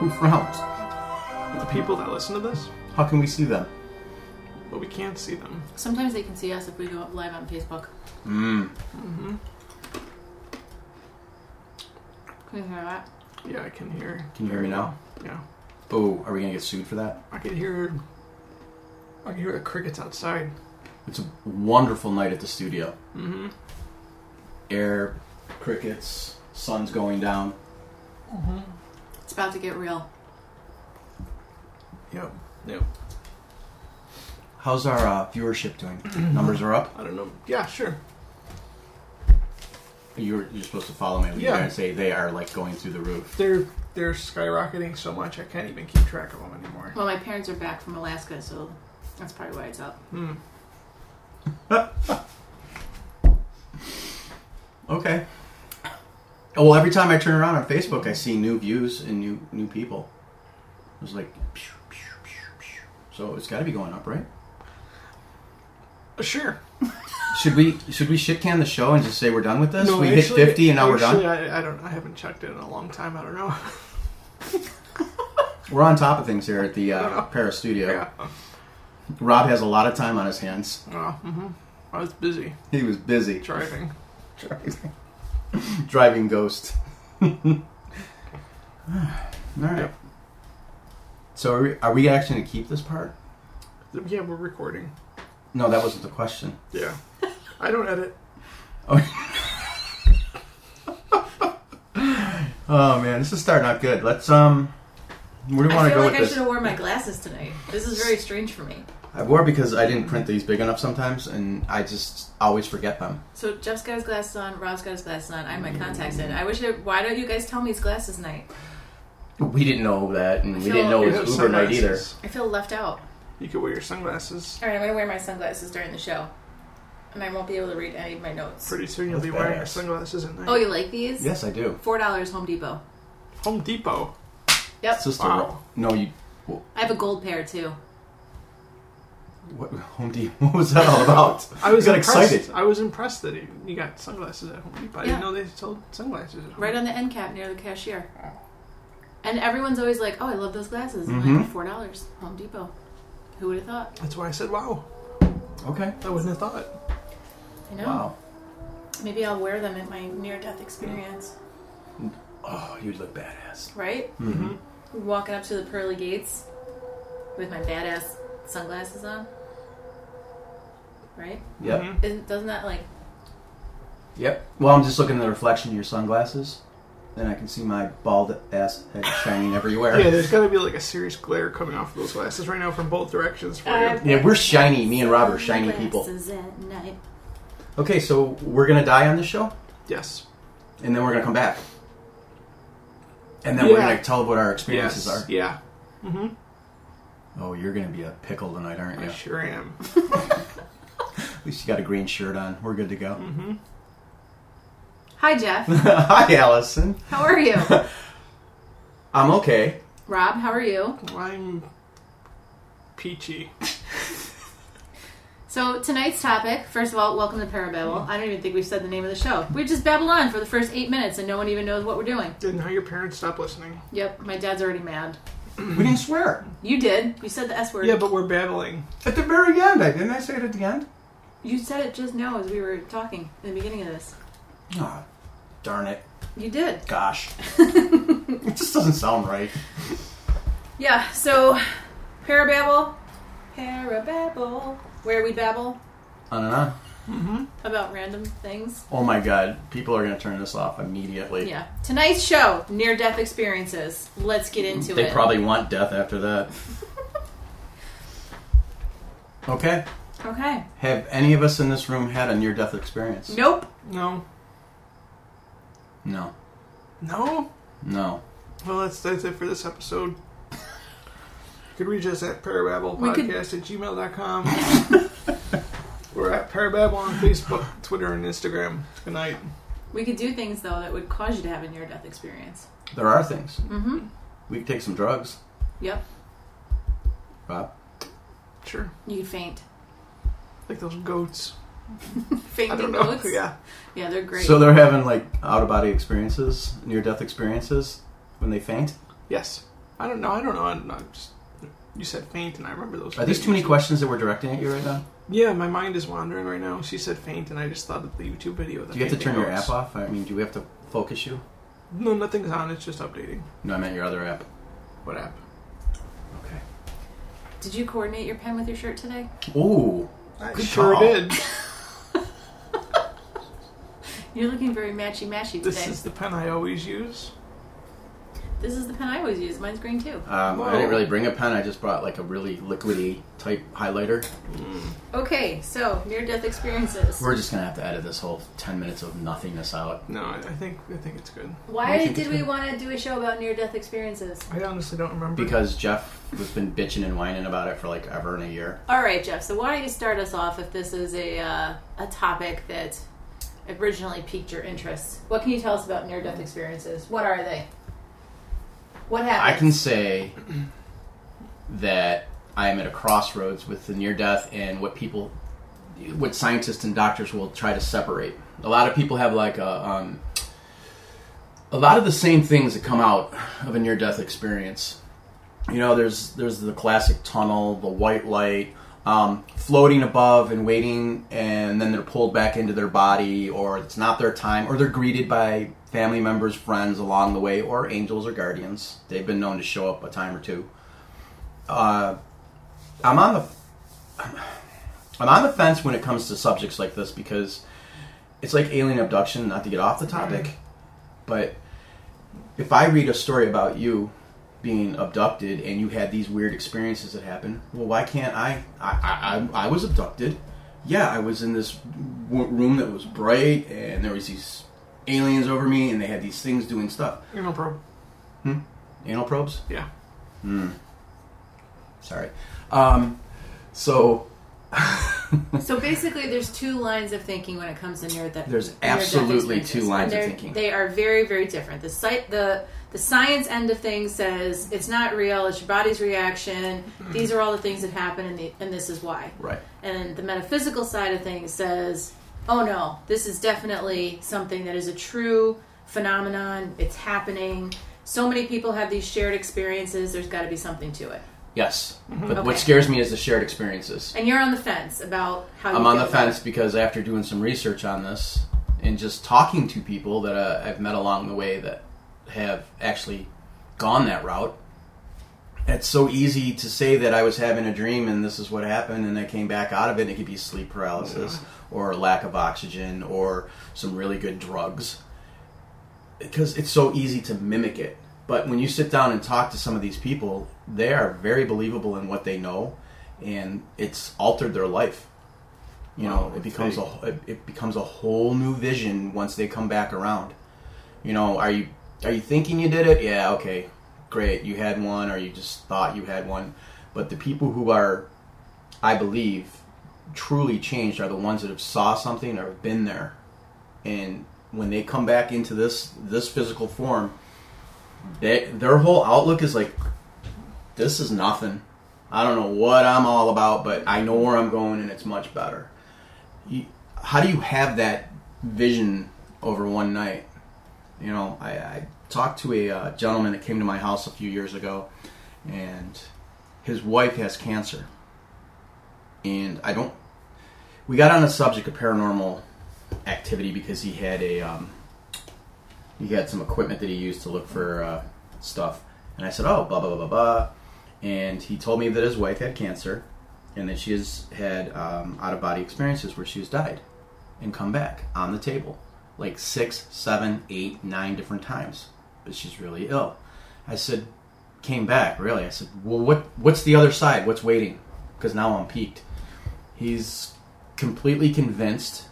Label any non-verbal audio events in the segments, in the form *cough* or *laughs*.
who frowns? The people that listen to this, How can we see them? but we can't see them. Sometimes they can see us if we go live on Facebook. Mm. hmm Can you hear that? Yeah, I can hear. Can you hear me now? Yeah, Oh, are we gonna get sued for that? I can hear. I can hear the crickets outside. It's a wonderful night at the studio. Mm-hmm. Air, crickets, sun's going down. Mm-hmm. It's about to get real. Yep. Yep. How's our uh, viewership doing? *clears throat* Numbers are up. I don't know. Yeah, sure. You're, you're supposed to follow me. Yeah. Yeah. and say they are like going through the roof. They're they're skyrocketing so much I can't even keep track of them anymore. Well, my parents are back from Alaska, so that's probably why it's up. Hmm. *laughs* Okay. Oh, well, every time I turn around on Facebook, I see new views and new new people. It was like, pew, pew, pew, so it's got to be going up, right? Sure. Should we should we shit can the show and just say we're done with this? No, we actually- hit fifty and now actually, we're done. I, I don't. I haven't checked it in a long time. I don't know. *laughs* We're on top of things here at the uh, Paris studio. yeah. Rob has a lot of time on his hands. Oh, hmm I was busy He was busy driving. *laughs* driving, *laughs* driving Ghost. *laughs* All right. Yep. So are we, are we actually going to keep this part? Yeah, we're recording. No, that wasn't the question. Yeah. I don't edit. *laughs* Oh oh man, this is starting out good. Let's um, where do you want I to feel go like I with should have worn my glasses tonight. This is very strange for me. I wore because I didn't print these big enough sometimes, and I just always forget them. So Jeff's got his glasses on, Rob's got his glasses on, I have my contacts in. I wish it, why don't you guys tell me it's glasses night? We didn't know that, and I we feel- didn't know You it have was Uber night either. sunglasses. I feel left out. You could wear your sunglasses. Alright, I'm gonna wear my sunglasses during the show. And I won't be able to read any of my notes. Pretty soon you'll That's be wearing your badass. sunglasses at night. Oh, you like these? Yes, I do. Four dollars Home Depot. Home Depot. Yep. It's just Wow. a no. You I have a gold pair too. What Home Depot? *laughs* What was that all about? I was got impressed. excited. I was impressed that you, you got sunglasses at Home Depot. I Yeah. didn't know they sold sunglasses at Home Right on the end cap near the cashier. And everyone's always like, "Oh, I love those glasses." I'm Mhm. like, four dollars, Home Depot. Who would have thought? That's why I said, wow. Okay. I wouldn't have thought. You know, Wow. maybe I'll wear them at my near-death experience. Oh, you'd look badass. Right? Mm-hmm. Walking up to the pearly gates with my badass sunglasses on. Right? Yep. Mhm. Isn't, doesn't that like? Yep. Well, I'm just looking at the reflection of your sunglasses, and I can see my bald ass head shining everywhere. Yeah, there's got to be like a serious glare coming off of those glasses right now from both directions for you. Yeah, we're shiny. Me and Rob are shiny people. Sunglasses at night. Okay, so we're gonna die on this show, Yes. and then we're gonna come back, and then we're Yeah. gonna tell what our experiences Yes. are. Yeah. Mm-hmm. Oh, you're gonna be a pickle tonight, aren't you? I you? sure am. *laughs* At least you got a green shirt on. We're good to go. Mm-hmm. Hi, Jeff. *laughs* Hi, Allison. How are you? *laughs* I'm okay. Rob, how are you? I'm peachy. *laughs* So tonight's topic, first of all, welcome to Parababble. I don't even think we've said the name of the show. We just babble on for the first eight minutes, and no one even knows what we're doing. Didn't how your parents stop listening. Yep, my dad's already mad. *clears throat* We didn't swear You did. You said the S word. Yeah, but we're babbling. at the very end. I didn't I say it at the end? You said it just now as we were talking in the beginning of this. Oh, darn it! You did. Gosh, *laughs* it just doesn't sound right. Yeah, so Parababble. Parababble. Where we babble On and on. Mm-hmm. about random things. Oh my god, people are gonna turn this off immediately. Yeah. Tonight's show, near death experiences. Let's get mm-hmm. into They it. They probably want death after that. *laughs* Okay. Okay. Have any of us in this room had a near death experience? Nope. No. No. No? No. Well, that's, that's it for this episode. You could reach us at We parababblepodcast could- at gmail.com. *laughs* We're at Parababble on Facebook, Twitter, and Instagram. Good night. We could do things though that would cause you to have a near death experience. There are things. Mm-hmm. We could take some drugs, Yep. Rob. Sure. You could faint. Like those goats. *laughs* I Fainting don't know. goats. Yeah. Yeah, they're great. So they're having like out of body experiences, near death experiences when they faint. Yes. I don't know. I don't know. I'm not just. You said faint, and I remember those. Are these too many questions that we're directing at you right now? Yeah, my mind is wandering right now. She said faint, and I just thought of the YouTube video. Do you have to turn your app off? I mean, do we have to focus you? No, nothing's on. It's just updating. No, I meant your other app. What app? Okay. Did you coordinate your pen with your shirt today? Ooh. I Good sure call. did. *laughs* You're looking very matchy matchy today. This is the pen I always use. This is the pen I always use. Mine's green too. Um, I didn't really bring a pen. I just brought like a really liquidy type highlighter. Okay, so near death experiences. We're just gonna have to edit this whole ten minutes of nothingness out. No, I, I think I think it's good. Why did we want to do a show about near death experiences? I honestly don't remember. Because Jeff has been bitching and whining about it for like ever and a year. All right, Jeff. So why don't you start us off if this is a uh, a topic that originally piqued your interest? What can you tell us about near death experiences? What are they? What happens? I can say that I am at a crossroads with the near death and what people, what scientists and doctors will try to separate. A lot of people have like a, um, a lot of the same things that come out of a near death experience. You know, there's there's the classic tunnel, the white light, um, floating above and waiting, and then they're pulled back into their body, or it's not their time, or they're greeted by family members, friends along the way, or angels or guardians. They've been known to show up a time or two. Uh, I'm on the I'm on the fence when it comes to subjects like this because it's like alien abduction. Not to get off the topic, but if I read a story about you being abducted and you had these weird experiences that happen, well, why can't I? I, I, I was abducted. Yeah, I was in this w- room that was bright, and there was these aliens over me, and they had these things doing stuff. Anal probe. bro. Anal probes. Yeah. Hmm. Sorry. Um, so *laughs* *laughs* So basically, there's two lines of thinking when it comes to near death. There's absolutely two lines of thinking. They are very, very different. The site, the the science end of things says it's not real. It's your body's reaction. Hmm. These are all the things that happen, and, the, and this is why. right. And the metaphysical side of things says, oh no, this is definitely something that is a true phenomenon. It's happening. So many people have these shared experiences. There's got to be something to it. Yes, but Okay. what scares me is the shared experiences. And you're on the fence about how I'm on the fence it. because after doing some research on this and just talking to people that uh, I've met along the way that have actually gone that route, it's so easy to say that I was having a dream and this is what happened and I came back out of it and it could be sleep paralysis or lack of oxygen or some really good drugs because it's so easy to mimic it. But when you sit down and talk to some of these people, they are very believable in what they know, and it's altered their life. You know, Wow, it becomes a it- it becomes a whole new vision once they come back around. You know, are you are you thinking you did it? Yeah, okay, great, you had one, or you just thought you had one. But the people who are, I believe, truly changed are the ones that have saw something or have been there, and when they come back into this this physical form, they, their whole outlook is like, this is nothing. I don't know what I'm all about, but I know where I'm going, and it's much better. You, how do you have that vision over one night? You know, I, I talked to a uh, gentleman that came to my house a few years ago, and his wife has cancer. And I don't. We got on the subject of paranormal activity because he had a um, he had some equipment that he used to look for uh, stuff, and I said, "Oh, blah blah blah blah blah," and he told me that his wife had cancer, and that she has had um, out of body experiences where she has died and come back on the table, like six, seven, eight, nine different times, but she's really ill. I said, "Came back, really?" I said, "Well, what what's the other side? What's waiting?" Because now I'm piqued. He's completely convinced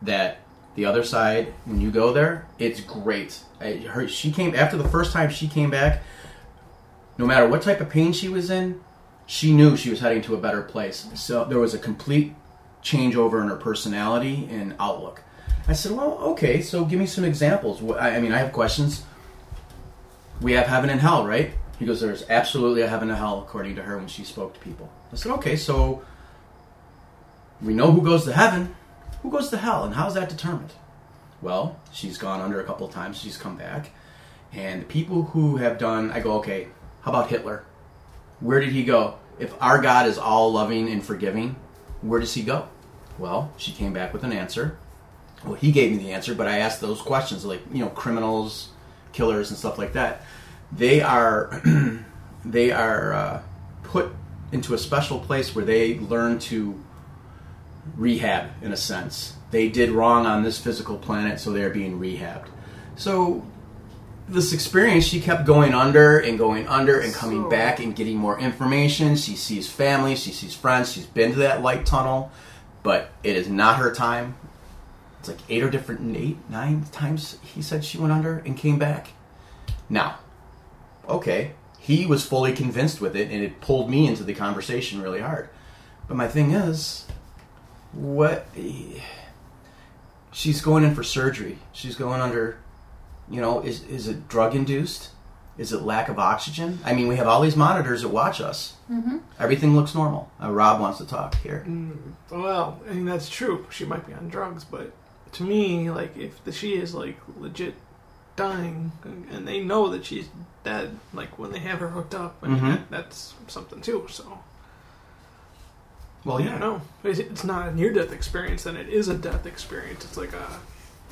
that the other side, when you go there, it's great. I, her, she came after the first time she came back. No matter what type of pain she was in, she knew she was heading to a better place. So there was a complete changeover in her personality and outlook. I said, "Well, okay. So give me some examples. I mean, I have questions. We have heaven and hell, right?" He goes, "There's absolutely a heaven and hell, according to her when she spoke to people." I said, "Okay, so we know who goes to heaven. Who goes to hell, and how's that determined?" Well, she's gone under a couple of times. She's come back, and the people who have done, I go, "Okay, how about Hitler? Where did he go? If our God is all loving and forgiving, where does he go?" Well, she came back with an answer. Well, he gave me the answer, but I asked those questions, like you know, criminals, killers, and stuff like that. They are *clears throat* they are uh, put into a special place where they learn to rehab, in a sense. They did wrong on this physical planet, so they're being rehabbed. So this experience, she kept going under and going under and coming So- back and getting more information. She sees family, she sees friends. She's been to that light tunnel, but it is not her time. It's like eight or different eight, nine times he said she went under and came back. Now, okay, he was fully convinced with it, and it pulled me into the conversation really hard. But my thing is, what? She's going in for surgery. She's going under. You know, is is it drug induced? Is it lack of oxygen? I mean, we have all these monitors that watch us. Mm-hmm. Everything looks normal. Uh, Rob wants to talk here. Mm, well, I mean that's true. She might be on drugs, but to me, like if the, she is like legit dying, and they know that she's dead, like when they have her hooked up, I mean Mhm. that, that's something too. So Well, I don't know. It's, it's not a near death experience, then it is a death experience. It's like a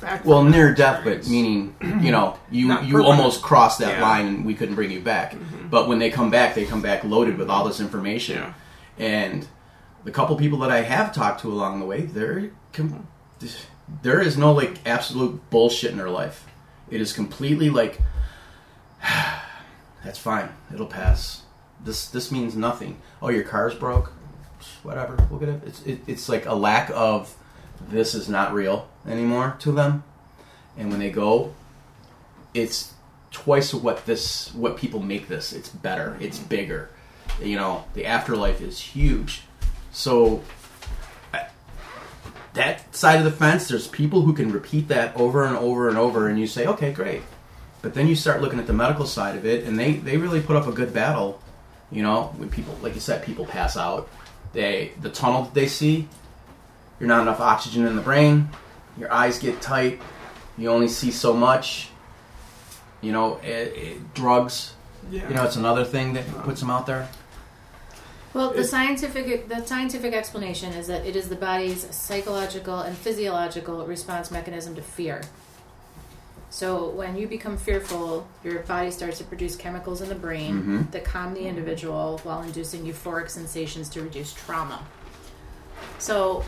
back. Well, near death, but meaning you know *clears throat* you Not you permanent. almost crossed that Yeah. line and we couldn't bring you back. Mhm. But when they come back, they come back loaded with all this information. Yeah. And the couple people that I have talked to along the way, there com- there is no like absolute bullshit in their life. It is completely like *sighs* that's fine. It'll pass. This this means nothing. Oh, your car's broke. Whatever. We'll get it. It's it, it's like a lack of this is not real anymore to them. And when they go, it's twice what this what people make this. It's better. It's mm-hmm. bigger. You know, the afterlife is huge. So I- that side of the fence, there's people who can repeat that over and over and over, and you say, okay, great. But then you start looking at the medical side of it, and they, they really put up a good battle. You know, when people, like you said, people pass out. They the tunnel that they see, you're not enough oxygen in the brain. Your eyes get tight. You only see so much. You know, eh, eh, drugs. Yeah. You know, it's another thing that puts them out there. Well, the scientific the scientific explanation is that it is the body's psychological and physiological response mechanism to fear. So when you become fearful, your body starts to produce chemicals in the brain Mhm. that calm the individual while inducing euphoric sensations to reduce trauma. So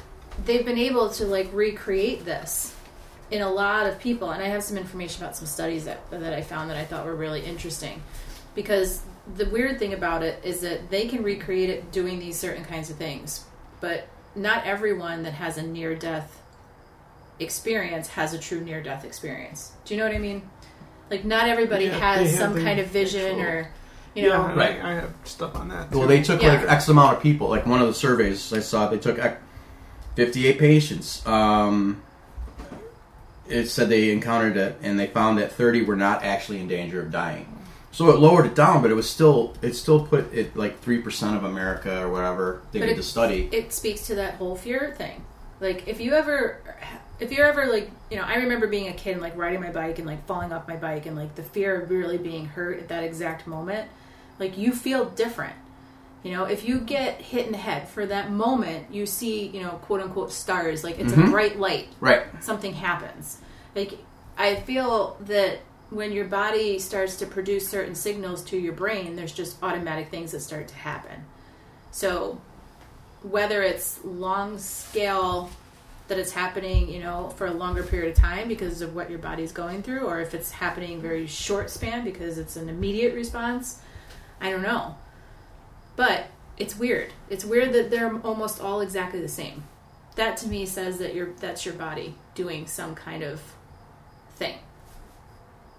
they've been able to like recreate this in a lot of people, and I have some information about some studies that that I found that I thought were really interesting. Because the weird thing about it is that they can recreate it doing these certain kinds of things, but not everyone that has a near death experience has a true near death experience. Do you know what I mean? Like not everybody Yeah, has some kind of vision actual- or you know yeah, Right. I, I have stuff on that. Well, they took Yeah. like X amount of people. Like one of the surveys I saw, they took ec- 58 patients. Um, it said they encountered it, and they found that 30 were not actually in danger of dying. So it lowered it down, but it was still it still put it like three percent of America or whatever they But did it- the study. it speaks to that whole fear thing. Like if you ever if you're ever like you know, I remember being a kid and like riding my bike and like falling off my bike and like the fear of really being hurt at that exact moment, like you feel different. You know, if you get hit in the head for that moment, you see, you know, quote unquote stars, like it's a Mhm. bright light. Right. Something happens. Like I feel that when your body starts to produce certain signals to your brain, there's just automatic things that start to happen. So whether it's long scale that it's happening, you know, for a longer period of time because of what your body's going through, or if it's happening very short span because it's an immediate response, I don't know. But it's weird. It's weird that they're almost all exactly the same. That to me says that your that's your body doing some kind of thing.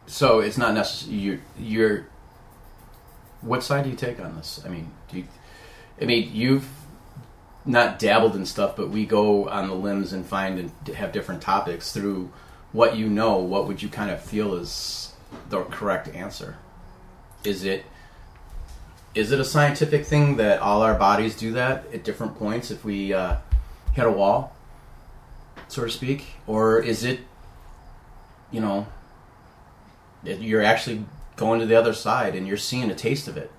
So it's not necessary. You're, you're. What side do you take on this? I mean, do you, I mean, you've not dabbled in stuff, but we go on the limbs and find and have different topics through what you know. What would you kind of feel is the correct answer? Is it is it a scientific thing that all our bodies do that at different points if we uh, hit a wall, so to speak, or is it you know you're actually going to the other side and you're seeing a taste of it?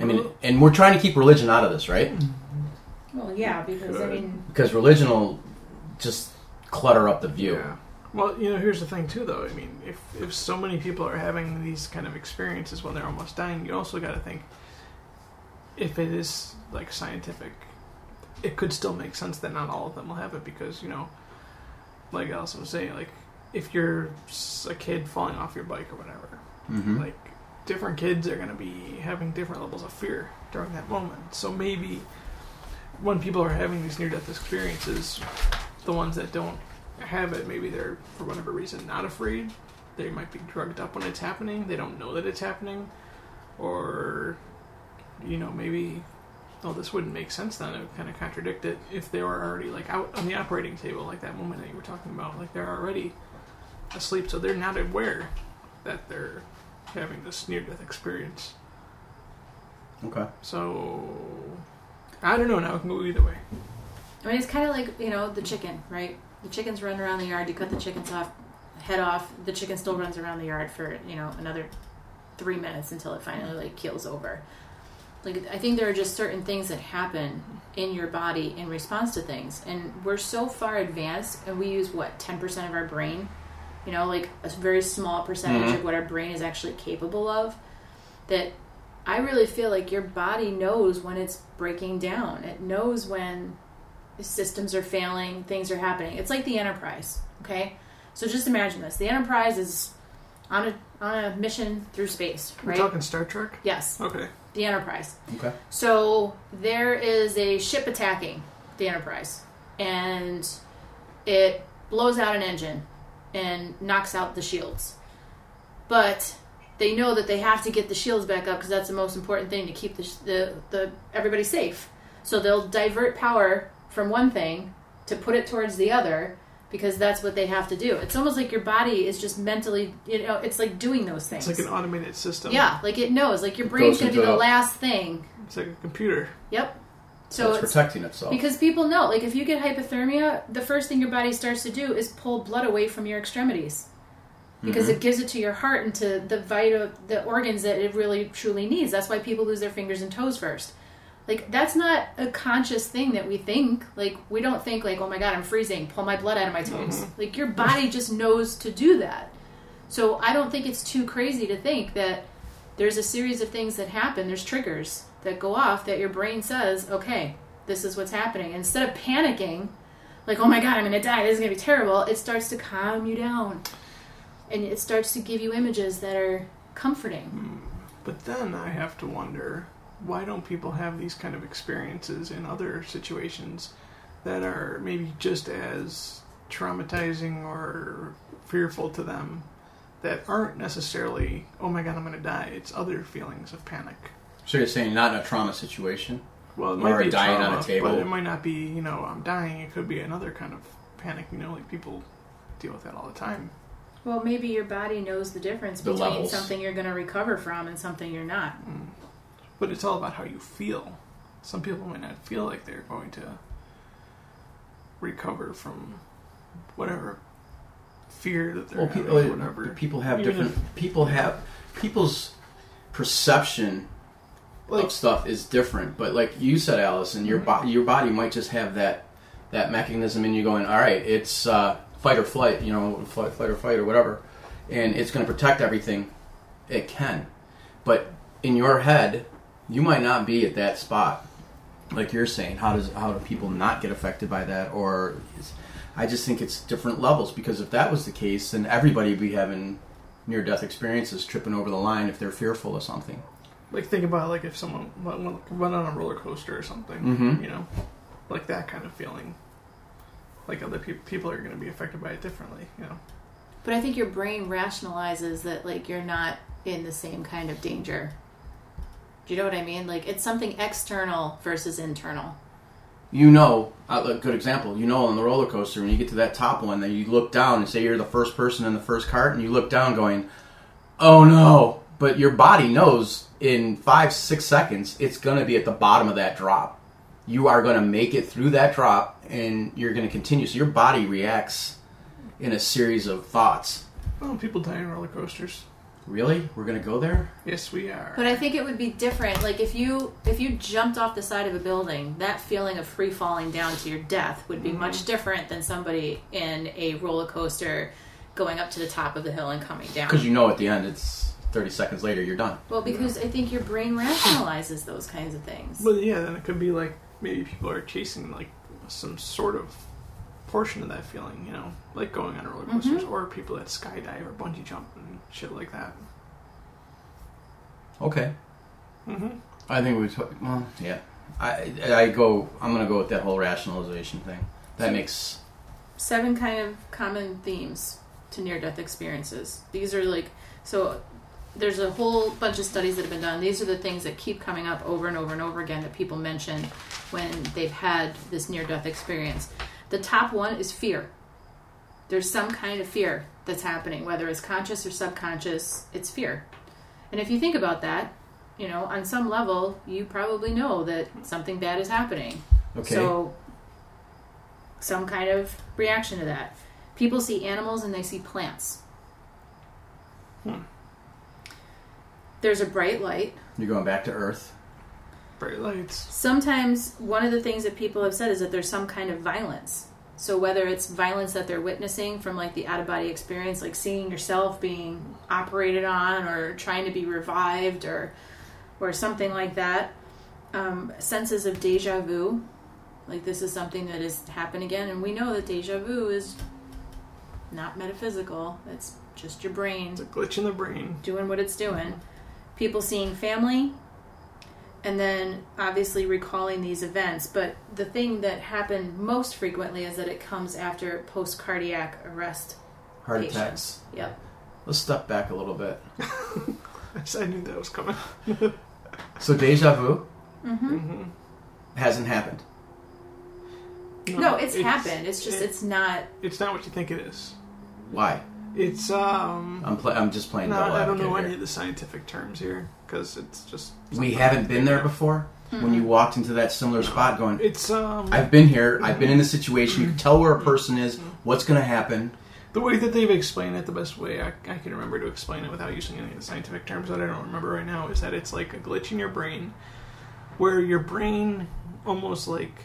I mean, and we're trying to keep religion out of this, right? Well, yeah, because I mean, Because religion will just clutter up the view. Yeah. Well, you know, here's the thing too, though. I mean, if if so many people are having these kind of experiences when they're almost dying, you also got to think if it is like scientific, it could still make sense that not all of them will have it because you know, like Allison was saying, like if you're a kid falling off your bike or whatever, Mm-hmm. like different kids are going to be having different levels of fear during that moment. So maybe when people are having these near death experiences, the ones that don't have it, maybe they're for whatever reason not afraid. They might be drugged up when it's happening. They don't know that it's happening, or you know maybe oh this wouldn't make sense then. It would kind of contradict it if they were already like out on the operating table, like that moment that you were talking about. Like they're already asleep, so they're not aware that they're having this near death experience. Okay. So I don't know. Now it can go either way. I mean, it's kind of like you know the chicken, right? The chickens run around the yard. You cut the chickens off, head off. The chicken still runs around the yard for you know another three minutes until it finally like keels over. Like I think there are just certain things that happen in your body in response to things, and we're so far advanced, and we use what ten percent of our brain. You know, like a very small percentage Mhm. of what our brain is actually capable of. That I really feel like your body knows when it's breaking down. It knows when systems are failing, things are happening. It's like the Enterprise, okay? So just imagine this: the Enterprise is on a on a mission through space, We're right? talking Star Trek. yes, Okay. the Enterprise. Okay. So there is a ship attacking the Enterprise, and it blows out an engine and knocks out the shields. But they know that they have to get the shields back up because that's the most important thing to keep the, the the everybody safe. So they'll divert power from one thing to put it towards the other because that's what they have to do. It's almost like your body is just mentally, you know, it's like doing those things. It's like an automated system. yeah, like it knows. Like your brain's going to be the last thing It's like a computer. Yep. So, So it's, it's protecting itself. because people know, like if you get hypothermia, the first thing your body starts to do is pull blood away from your extremities. Because Mm-hmm. it gives it to your heart and to the vital the organs that it really truly needs. That's why people lose their fingers and toes first. Like that's not a conscious thing that we think. Like we don't think like, oh my god, I'm freezing, pull my blood out of my toes. Mm-hmm. Like your body just knows to do that. So I don't think it's too crazy to think that there's a series of things that happen. There's triggers that go off that your brain says, okay, this is what's happening. Instead of panicking, like, oh my god, I'm going to die, this is going to be terrible, it starts to calm you down. And it starts to give you images that are comforting. Hmm. But then I have to wonder why don't people have these kind of experiences in other situations that are maybe just as traumatizing or fearful to them that aren't necessarily, oh my god, I'm going to die. It's other feelings of panic. so you're saying not in a trauma situation. Well, it might Or be dying on a trauma, table. but it might not be, you know, I'm dying. It could be another kind of panic, you know, like people deal with that all the time. Well, maybe your body knows the difference The between levels. something you're going to recover from and something you're not. Mm. But it's all about how you feel. Some people might not feel like they're going to recover from whatever fear that they're Well, having, people, or whatever. people have Even different. People have people's perception Like- of stuff is different. But like you said, Allison, your Mm-hmm. bo- your body might just have that that mechanism in you going, all right, it's uh, fight or flight, you know, fight, flight or fight or whatever, and it's going to protect everything it can. But in your head, you might not be at that spot, like you're saying. How does how do people not get affected by that? Or is, I just think it's different levels because if that was the case, then everybody would be having near death experiences, tripping over the line if they're fearful of something. Like think about like if someone went, went went on a roller coaster or something, Mhm. you know, like that kind of feeling. Like other people, people are going to be affected by it differently, you know. But I think your brain rationalizes that like you're not in the same kind of danger. Do you know what I mean? Like it's something external versus internal. You know, uh, a good example. You know, on the roller coaster, when you get to that top one, that you look down and say you're the first person in the first cart, and you look down, going, "Oh no!" But your body knows in five, six seconds it's going to be at the bottom of that drop. You are going to make it through that drop, and you're going to continue. So your body reacts in a series of thoughts. Oh, people die on roller coasters. Really, we're going to go there? Yes, we are. But I think it would be different. Like if you if you jumped off the side of a building, that feeling of free falling down to your death would be much mm-hmm. different than somebody in a roller coaster going up to the top of the hill and coming down. Because you know at the end, it's 30 seconds later, you're done. Well, because I think your brain rationalizes those kinds of things. But yeah, then it could be like maybe people are chasing like some sort of portion of that feeling, you know, like going on roller coasters, mm-hmm. or people that skydive or bungee jump and shit like that. Okay. Mm-hmm. I think we. T- well, yeah. I I go. I'm gonna go with that whole rationalization thing. That makes. Seven kind of common themes to near death experiences. These are like so there's a whole bunch of studies that have been done. These are the things that keep coming up over and over and over again that people mention when they've had this near death experience. The top one is fear. There's some kind of fear that's happening, whether it's conscious or subconscious, it's fear. And if you think about that, you know, on some level, you probably know that something bad is happening. Okay. So, some kind of reaction to that. People see animals and they see plants. Hmm. There's a bright light. You're going back to Earth. Bright lights. Sometimes one of the things that people have said is that there's some kind of violence. So whether it's violence that they're witnessing from like the out of body experience, like seeing yourself being operated on or trying to be revived or or something like that. Um, senses of deja vu, like this is something that has happened again, and we know that deja vu is not metaphysical. It's just your brain It's a glitch in the brain. doing what it's doing. People seeing family, and then obviously recalling these events. But the thing that happened most frequently is that it comes after post cardiac arrest. Heart Patience. attacks. Yep. Let's step back a little bit. *laughs* I knew that was coming. *laughs* So deja vu Mm-hmm. hmm hasn't happened. No, it's, happened. It's just it- it's not. It's not what you think it is. Why? It's um. I'm pl- I'm just playing No, devil I don't know advocate any here. of the scientific terms here because it's just. We haven't been there before. When you walked into that similar spot, going, It's um. I've been here. I've been in this situation. You can tell where a person is. What's going to happen? The way that they've explained it, the best way I, I can remember to explain it without using any of the scientific terms that I don't remember right now, is that it's like a glitch in your brain where your brain almost like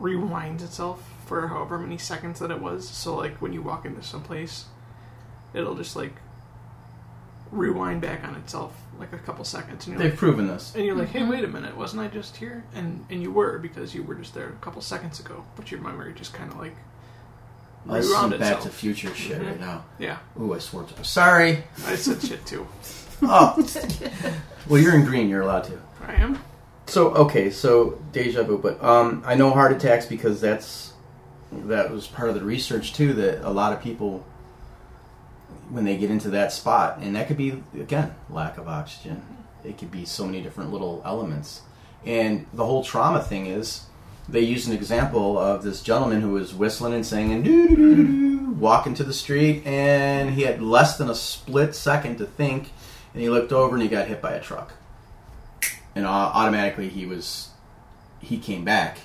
rewinds itself for however many seconds that it was. So, like, when you walk into some place, it'll just like rewind back on itself like a couple seconds. And you're They've like, proven this. and you're like, hey, wait a minute, wasn't I just here? And and you were because you were just there a couple seconds ago, but your memory just kind of like This is rewound some Back to. Future shit right now. Yeah, Ooh, I swore to. Sorry. I said shit too. *laughs* Oh. well, you're in green. You're allowed to. I am. So okay, so deja vu, but um, I know heart attacks because that's that was part of the research too. That a lot of people, when they get into that spot, and that could be again lack of oxygen. It could be so many different little elements, and the whole trauma thing is they used an example of this gentleman who was whistling and singing, walking to the street, and he had less than a split second to think, and he looked over and he got hit by a truck and automatically he was he came back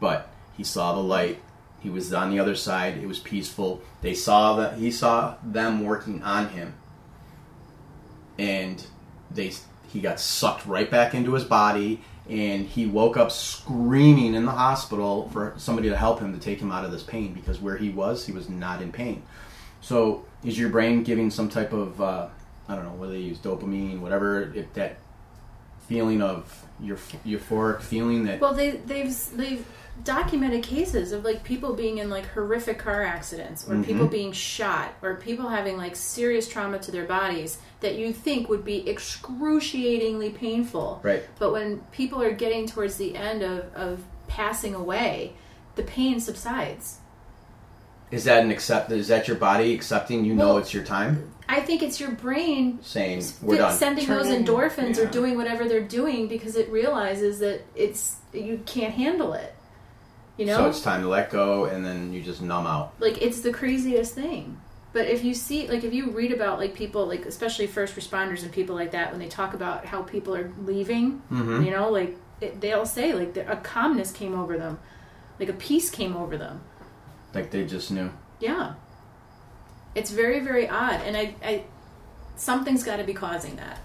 but he saw the light he was on the other side. It was peaceful. They saw that he saw them working on him. And they he got sucked right back into his body and he woke up screaming in the hospital for somebody to help him to take him out of this pain because where he was he was not in pain. So is your brain giving some type of uh, i don't know whether they use dopamine whatever if that feeling of euph- euphoric feeling that Well, they they've they've documented cases of like people being in like horrific car accidents or people Mhm. being shot or people having like serious trauma to their bodies that you think would be excruciatingly painful. right But when people are getting towards the end of, of passing away, the pain subsides. Is that an accept? Is that your body accepting? You know it's your time, I think it's your brain saying we're done. sending those Turning- endorphins or doing whatever they're doing because it realizes that it's you can't handle it. You know, So it's time to let go, and then you just numb out. like it's the craziest thing but if you see like if you read about like people like especially first responders and people like that when they talk about how people are leaving Mm-hmm. you know like it, they'll say like a calmness came over them like a peace came over them Like they just knew. yeah it's very very odd and i, I something's got to be causing that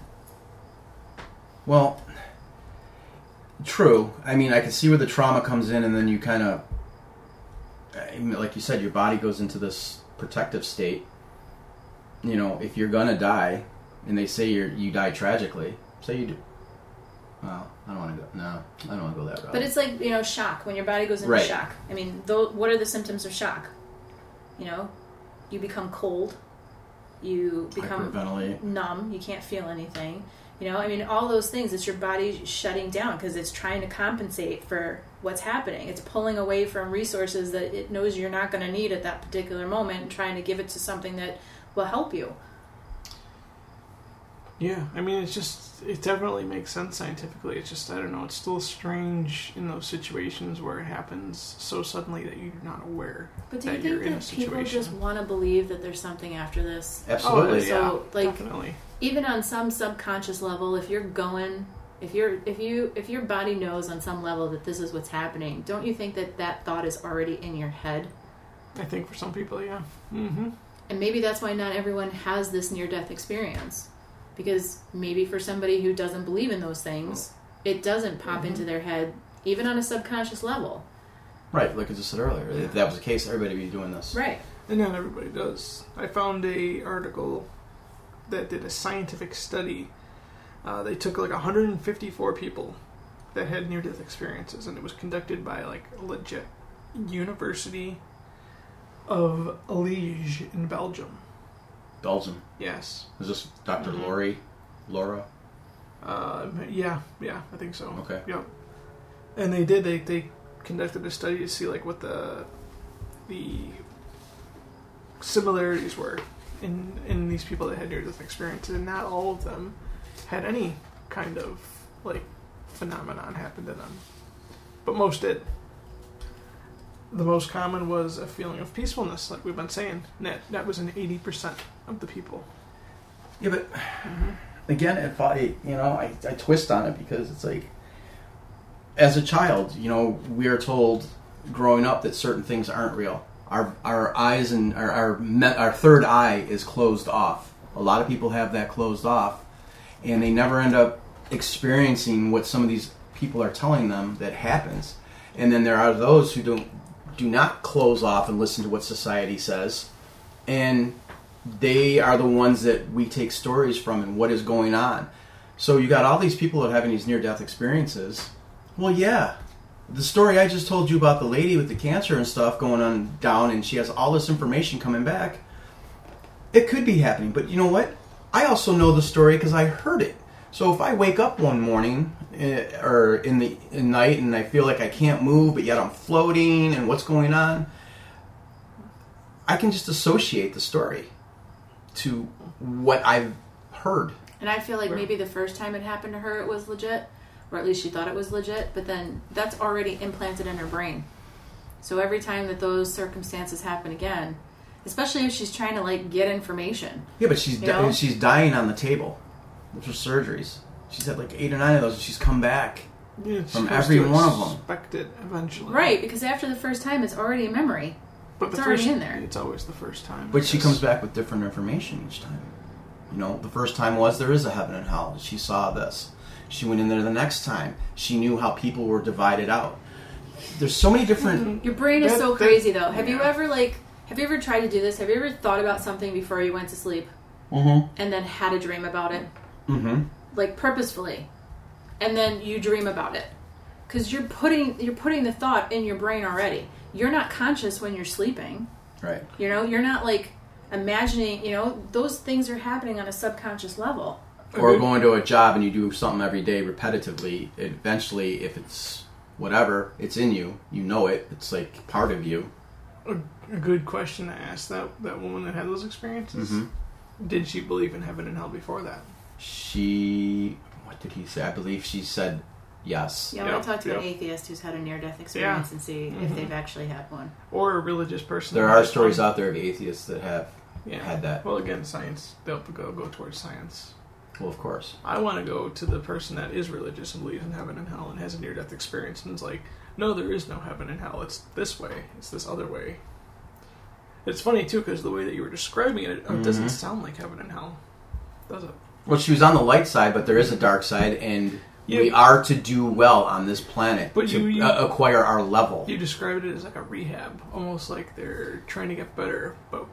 Well, true. I mean, I can see where the trauma comes in, and then you kind of, like you said, your body goes into this protective state. You know, if you're gonna die, and they say you you die tragically, say you do. Well, I don't want to go. No, I don't want to go that route. but it's like you know shock when your body goes into Right. shock i mean though what are the symptoms of shock you know you become cold you become numb you can't feel anything you know i mean all those things it's your body shutting down because it's trying to compensate for what's happening it's pulling away from resources that it knows you're not going to need at that particular moment and trying to give it to something that will help you Yeah, I mean, it's just it definitely makes sense scientifically. It's just I don't know. It's still strange in those situations where it happens so suddenly that you're not aware. but do you That you're think in a that people just want to believe that there's something after this Absolutely, Oh, yeah. like definitely. Even on some subconscious level if you're going if you're if you if your body knows on some level that this is what's happening don't you think that that thought is already in your head I think for some people, yeah. Mm-hmm. And maybe that's why not everyone has this near death experience. Because maybe for somebody who doesn't believe in those things, it doesn't pop into their head, even on a subconscious level. Right, like I just said earlier. If that was the case, everybody would be doing this. Right. And not everybody does. I found a article that did a scientific study. Uh, they took like 154 people that had near-death experiences, and it was conducted by like a legit University of Liege in Belgium. Belgium. Yes. Is this doctor Mhm. Lori? Laura? Uh, yeah, yeah, I think so. Okay. Yep. And they did. They they conducted a study to see like what the the similarities were in in these people that had near death experiences, and not all of them had any kind of like phenomenon happen to them, but most did. The most common was a feeling of peacefulness, like we've been saying. And That that was in eighty percent of the people. Yeah, but mm-hmm. again, if I, you know, I, I twist on it because it's like, as a child, you know, we are told growing up that certain things aren't real. Our our eyes and our our, me, our third eye is closed off. A lot of people have that closed off, and they never end up experiencing what some of these people are telling them that happens. And then there are those who don't do not close off and listen to what society says, and they are the ones that we take stories from and what is going on. So you got all these people that are having these near death experiences. Well, yeah. The story I just told you about the lady with the cancer and stuff going on down and she has all this information coming back. It could be happening, but you know what? I also know the story because I heard it. So if I wake up one morning eh, or in the in night and I feel like I can't move, but yet I'm floating and what's going on, I can just associate the story to what I've heard. And I feel like maybe the first time it happened to her, it was legit, or at least she thought it was legit, but then that's already implanted in her brain. So every time that those circumstances happen again, especially if she's trying to like get information, Yeah, but she's di- she's dying on the table with her surgeries. She's had like eight or nine of those, and she's come back. Yeah, From every to one of 'em. Expect it eventually, right? Because after the first time, it's already a memory. But It's the already first, in there. It's always the first time. But she comes back with different information each time. You know, the first time was there is a heaven and hell. She saw this. She went in there the next time. She knew how people were divided out. There's so many different. Your brain is That- so that- crazy, though. Have you ever like? Have you ever tried to do this? Have you ever thought about something before you went to sleep Mm-hmm. and then had a dream about it, Mm-hmm. like purposefully, and then you dream about it? Because you're putting you're putting the thought in your brain already. You're not conscious when you're sleeping. Right. You know, you're not like imagining. You know, those things are happening on a subconscious level. Or Okay. going to a job and you do something every day repetitively. Eventually, if it's whatever, it's in you. You know it. It's like part of you. a, a good question to ask that that woman that had those experiences. hmm Did she believe in heaven and hell before that? She, what did he say? I believe she said yes. Yeah, I want Yep, to talk to an atheist who's had a near-death experience and see if Mhm. they've actually had one. Or a religious person? There are stories one? out there of atheists that have Yeah. had that. Well, again, science. They'll go go towards science. Well, of course. I want to go to the person that is religious and believes in heaven and hell and has a near-death experience and is like, no, there is no heaven and hell. It's this way. It's this other way. It's funny too because the way that you were describing it, it doesn't Mhm. sound like heaven and hell, does it? Well, she was on the light side, but there is a dark side, and Yeah. we are to do well on this planet But to you- you- uh, acquire our level. You described it as like a rehab, almost like they're trying to get better, but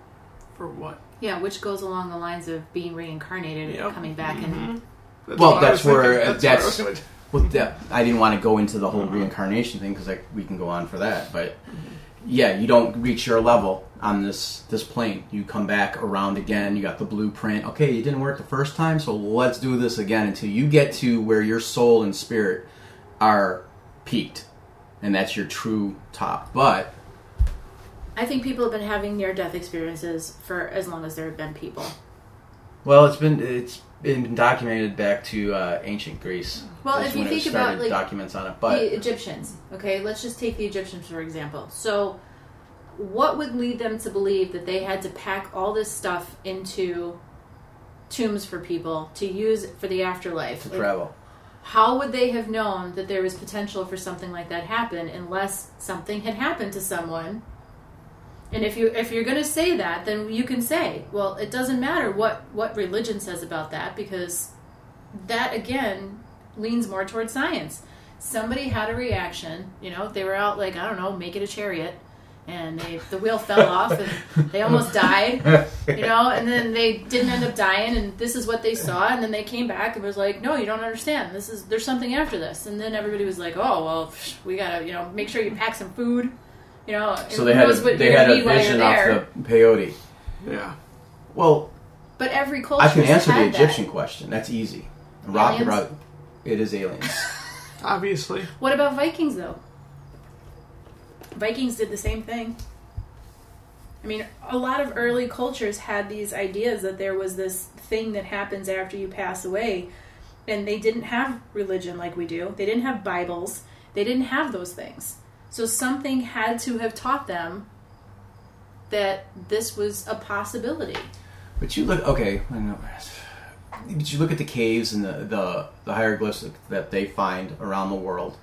for what? Yeah, which goes along the lines of being reincarnated Yep. and coming back and Mhm. That's Well, that's where, thinking. uh, that's, what I that's- Well, that, I didn't want to go into the whole Uh-huh. reincarnation thing because like we can go on for that. But yeah, you don't reach your level on this this plane. You come back around again. You got the blueprint. Okay, you didn't work the first time, so let's do this again until you get to where your soul and spirit are peaked, and that's your true top. But I think people have been having near-death experiences for as long as there have been people. well, it's been it's been documented back to uh, ancient Greece. Well, That's if you think about like documents on it, but the Egyptians, okay, let's just take the Egyptians for example. So, what would lead them to believe that they had to pack all this stuff into tombs for people to use for the afterlife? to Like, travel. how would they have known that there was potential for something like that happen unless something had happened to someone? And if you if you're going to say that, then you can say, well, it doesn't matter what what religion says about that because that again leans more towards science. Somebody had a reaction, you know, they were out like I don't know, make it a chariot, and they the wheel fell *laughs* off and they almost died you know and then they didn't end up dying and this is what they saw and then they came back and was like no you don't understand. This is there's something after this. And then everybody was like oh well we gotta you know make sure you pack some food you know So they had a, they had a need while you're vision there. off the peyote. Yeah. Well, but every culture I can answer the had that. Egyptian question. That's easy. Rock Aliens? rock. It is aliens. *laughs* Obviously. what about vikings though vikings did the same thing i mean a lot of early cultures had these ideas that there was this thing that happens after you pass away and they didn't have religion like we do they didn't have bibles they didn't have those things so something had to have taught them that this was a possibility but you look okay. But you look at the caves and the, the the hieroglyphs that they find around the world,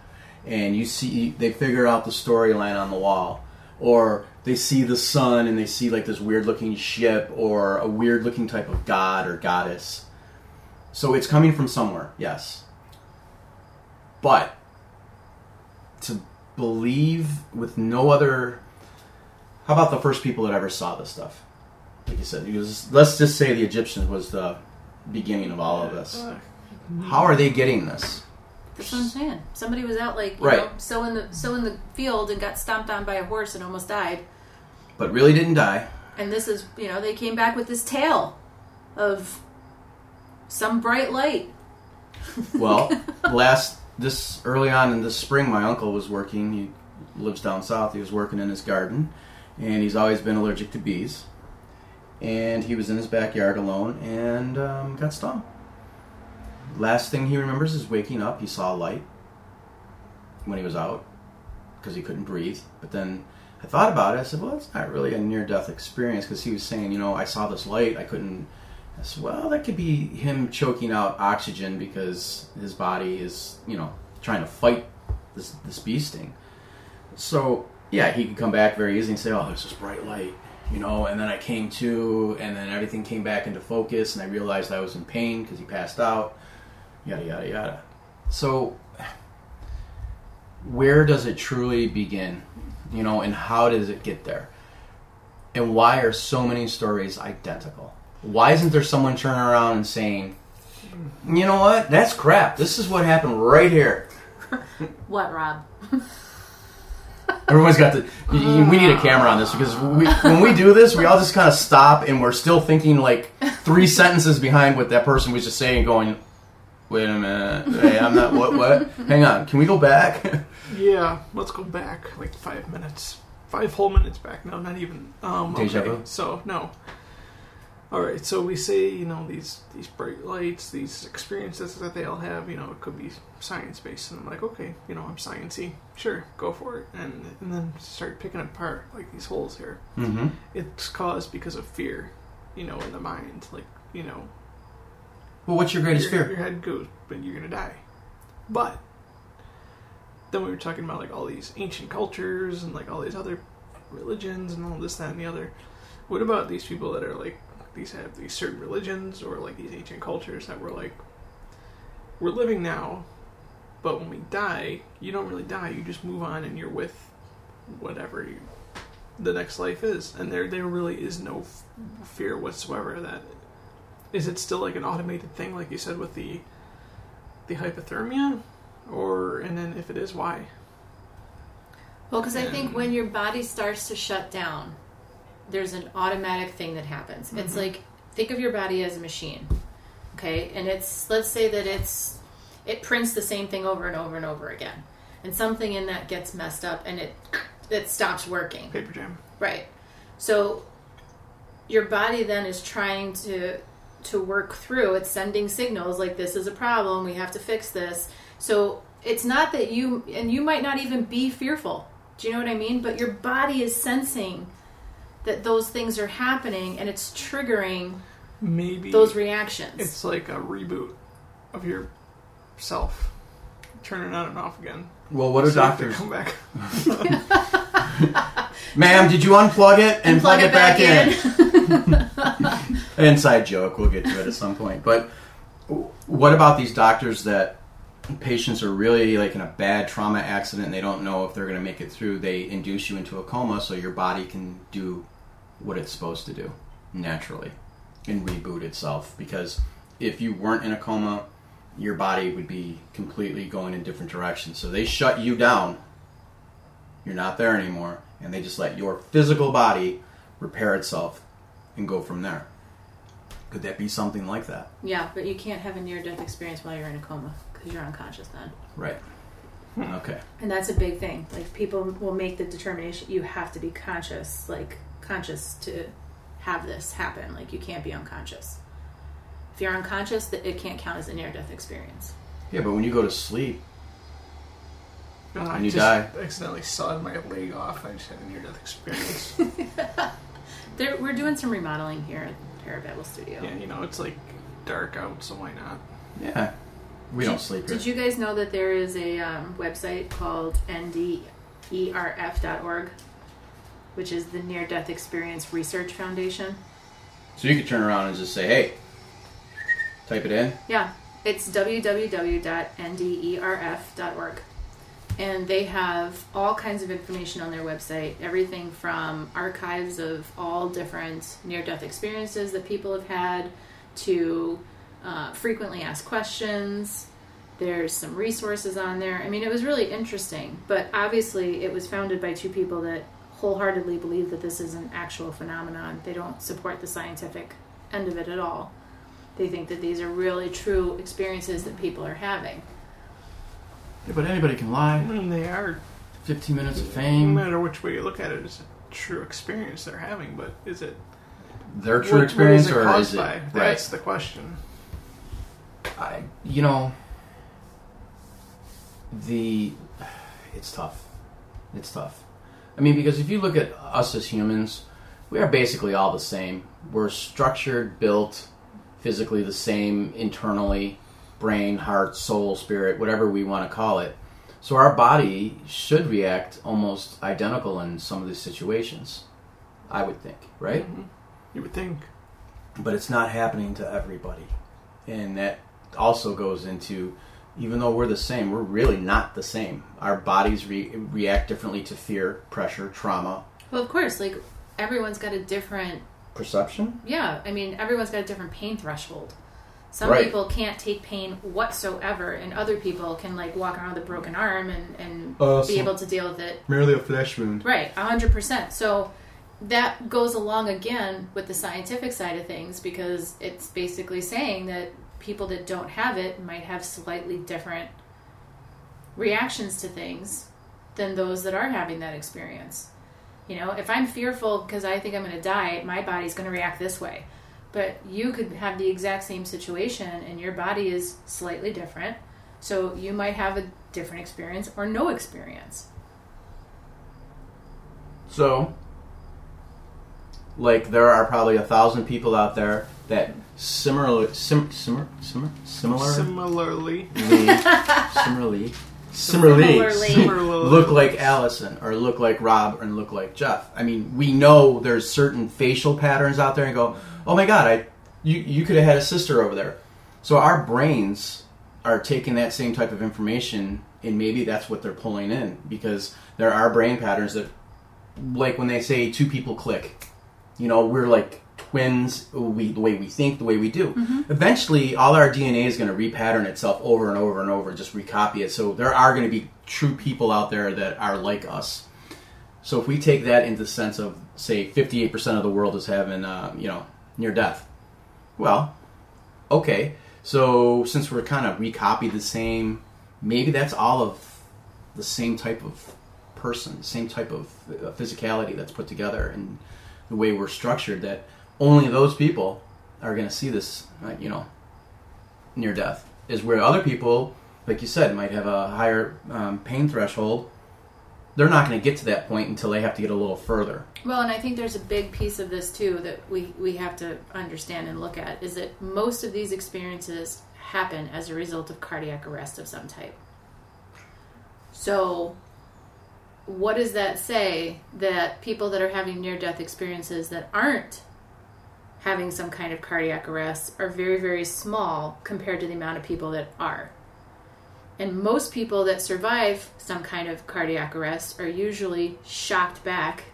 and you see they figure out the storyline on the wall, or they see the sun and they see like this weird looking ship or a weird looking type of god or goddess. So it's coming from somewhere, yes. But to believe with no other how about the first people that ever saw this stuff? Like you said, was, let's just say the Egyptians was the beginning of all of this. Uh, How are they getting this? that's what i'm saying somebody was out like you Right. know sowing the sowing the field and got stomped on by a horse and almost died But really didn't die. And this is, you know, they came back with this tale of some bright light. Well, *laughs* last this early on in the spring, my uncle was working. He lives down south. He was working in his garden, and he's always been allergic to bees. And he was in his backyard alone and um, got stung. Last thing he remembers is waking up. He saw a light when he was out because he couldn't breathe. But then I thought about it. I said, "Well, it's not really a near-death experience," because he was saying, "You know, I saw this light. I couldn't." "Well, that could be him choking out oxygen because his body is, you know, trying to fight this this bee sting." So yeah, he could come back very easily and say, "Oh, there's this bright light," you know. And then I came to, and then everything came back into focus, and I realized I was in pain because he passed out. Yada yada yada. So where does it truly begin? You know, and how does it get there? And why are so many stories identical? Why isn't there someone turning around and saying, you know what? That's crap. This is what happened right here. *laughs* What, Rob? *laughs* Everyone's got the. y- y- We need a camera on this because we, when we do this, we all just kind of stop and we're still thinking like three sentences behind what that person was just saying, going, "Wait a minute, hey, I'm not what what? Hang on, can we go back?" *laughs* yeah, let's go back like five minutes. five whole minutes back. No, not even. Um, Deja okay, vu? So no. All right, so we say you know these these bright lights, these experiences that they all have. You know, it could be science based, and I'm like, okay, you know, I'm sciencey, sure, go for it, and and then start picking apart like these holes here. Mm-hmm. It's caused because of fear, you know, in the mind, like you know, Well, what's your greatest your, fear? your head goes, but you're gonna die. But then we were talking about like all these ancient cultures and like all these other religions and all this, that, and the other. What about these people that are like these have these certain religions or like these ancient cultures that were like we're living now, but when we die, you don't really die. You just move on and you're with whatever you, the next life is, and there there really is no f- fear whatsoever that is it still like an automated thing, like you said with the the hypothermia, or and then if it is, why? Well, because I think when your body starts to shut down, there's an automatic thing that happens. It's Mhm. like think of your body as a machine, okay? And it's let's say that it's it prints the same thing over and over and over again, and something in that gets messed up and it it stops working. Paper jam. Right. So your body then is trying to to work through. It's sending signals like this is a problem. We have to fix this. So it's not that you and you might not even be fearful. Do you know what I mean? But your body is sensing that those things are happening and it's triggering Maybe those reactions. it's like a reboot of your self, turning on and off again. Well, what do See if they doctors? come back? *laughs* Ma'am, did you unplug it and, plug, plug it back, in? *laughs* *laughs* Inside joke. We'll get to it at some point. But what about these doctors that patients are really like in a bad trauma accident and they don't know if they're going to make it through? They induce you into a coma so your body can do what it's supposed to do naturally and reboot itself. Because if you weren't in a coma, your body would be completely going in different directions. So they shut you down. You're not there anymore, and they just let your physical body repair itself and go from there. Could that be something like that? yeah, but you can't have a near death experience while you're in a coma because you're unconscious then. Right. Hmm. Okay. And that's a big thing. Like people will make the determination you have to be conscious, like conscious to have this happen. Like you can't be unconscious. If you're unconscious, that it can't count as a near death experience. Yeah, but when you go to sleep, And I And you just die. accidentally sawed my leg off. I just had a near death experience. *laughs* *laughs* There, we're doing some remodeling here at Parababble Studio. yeah, you know, it's like dark out, so why not? yeah, we don't sleep here. Did you guys know that there is a um, website called nderf.org, which is the Near Death Experience Research Foundation? So you could turn around and just say, "Hey, type it in." Yeah, it's www.nderf.org. And they have all kinds of information on their website everything from archives of all different near death experiences that people have had to uh, frequently asked questions. There's some resources on there. I mean, it was really interesting, but obviously, it was founded by two people that wholeheartedly believe that this is an actual phenomenon. They don't support the scientific end of it at all. They think that these are really true experiences that people are having. Yeah, but anybody can lie. And they are, Fifteen minutes of fame. no matter which way you look at it, it's a true experience they're having, but is it Their true what- what experience, is it or is it by? right? That's the question. I, you know, the it's tough. It's tough. I mean, because if you look at us as humans, we are basically all the same. We're structured, built, physically the same internally, brain, heart, soul, spirit, whatever we want to call it. So our body should react almost identical in some of these situations. I would think, right? Mhm. You would think. but it's not happening to everybody. And that also goes into even though we're the same, we're really not the same. Our bodies re- react differently to fear, pressure, trauma, Well, of course, like everyone's got a different, perception. yeah, I mean, everyone's got a different pain threshold. Some Right. people can't take pain whatsoever, and other people can like walk around with a broken arm and, and Uh, be so- able to deal with it Merely a flesh wound. Right, a hundred percent. So that goes along again with the scientific side of things because it's basically saying that people that don't have it might have slightly different reactions to things than those that are having that experience. You know, if I'm fearful because I think I'm going to die, my body's going to react this way. But you could have the exact same situation and your body is slightly different. So you might have a different experience or no experience. So, like, there are probably a thousand people out there that similarly, sim, simmer, simmer, similar, Similarly, *laughs* similarly, similarly, Similarly. Similarly. look like Allison or look like Rob and look like Jeff. I mean, we know there's certain facial patterns out there and go, oh my god, I, you, you could have had a sister over there. So our brains are taking that same type of information and maybe that's what they're pulling in because there are brain patterns that, like when they say two people click, you know, we're like twins. We the way we think, the way we do. Eventually, all our DNA is going to repattern itself over and over and over, just recopy it. So there are going to be true people out there that are like us. So if we take that into the sense of, say, 58% of the world is having, uh, you know, near death. Well, okay. So since we're kind of recopied the same, maybe that's all of the same type of person, same type of uh, physicality that's put together, and the way we're structured. That only those people are going to see this, uh, you know, near death. Is where other people, like you said, might have a higher um, pain threshold. They're not going to get to that point until they have to get a little further. Well, and I think there's a big piece of this too that we, we have to understand and look at is that most of these experiences happen as a result of cardiac arrest of some type. So, what does that say that people that are having near death experiences that aren't having some kind of cardiac arrest are very, very small compared to the amount of people that are? And most people that survive some kind of cardiac arrest are usually shocked back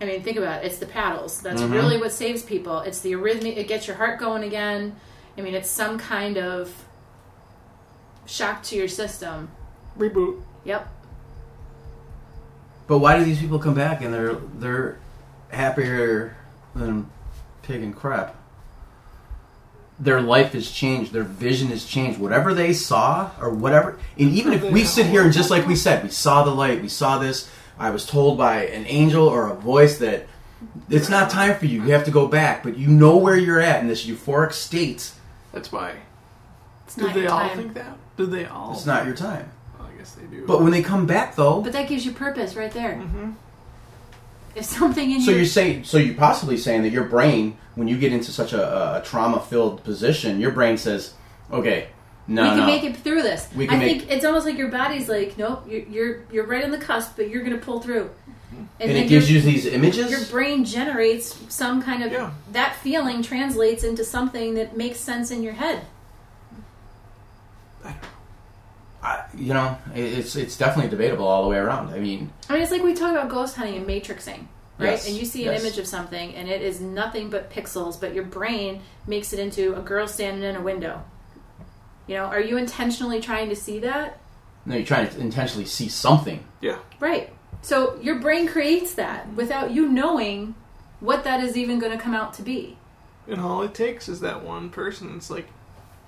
I mean, think about it. It's the paddles. That's Mhm. really what saves people. It's the arrhythmia. It gets your heart going again. I mean, it's some kind of shock to your system. reboot. Yep. But why do these people come back and they're they're happier than pig and crap? Their life has changed. Their vision has changed. Whatever they saw, or whatever, and even if we sit here and just like we said, we saw the light, we saw this. I was told by an angel or a voice that it's not time for you. You have to go back, but you know where you're at in this euphoric state. That's why. It's Did not they your all time. think that? Do they all? It's not your time. Well, I guess they do. But when they come back, though, But that gives you purpose right there. hmm If something in So your you're saying, so you're possibly saying that your brain, when you get into such a, a trauma-filled position, your brain says, "Okay, no, we can no, make it through this. We I make- think it's almost like your body's like, nope, you're you're, you're right on the cusp, but you're going to pull through. Mm-hmm. and then it gives your, you these images. your brain generates some kind of Yeah. that feeling translates into something that makes sense in your head. I, you know, it's it's definitely debatable all the way around. I mean, I mean, it's like we talk about ghost hunting and matrixing, right? Yes, And you see an yes. image of something, and it is nothing but pixels, but your brain makes it into a girl standing in a window. You know, are you intentionally trying to see that? no, you're trying to intentionally see something. Yeah. Right. So your brain creates that without you knowing what that is even going to come out to be. And all it takes is that one person. It's like,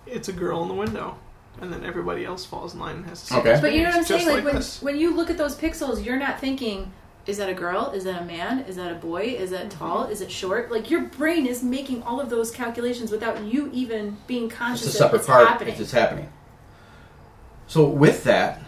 it's a girl in the window. And then everybody else falls in line and has to see Okay. But you know what I'm saying? Like, when when you look at those pixels, you're not thinking, is that a girl? Is that a man? Is that a boy? Is that Mm-hmm. tall? Is it short? Like your brain is making all of those calculations without you even being conscious It's a conscious of separate what's part. happening. It's just happening. So with that,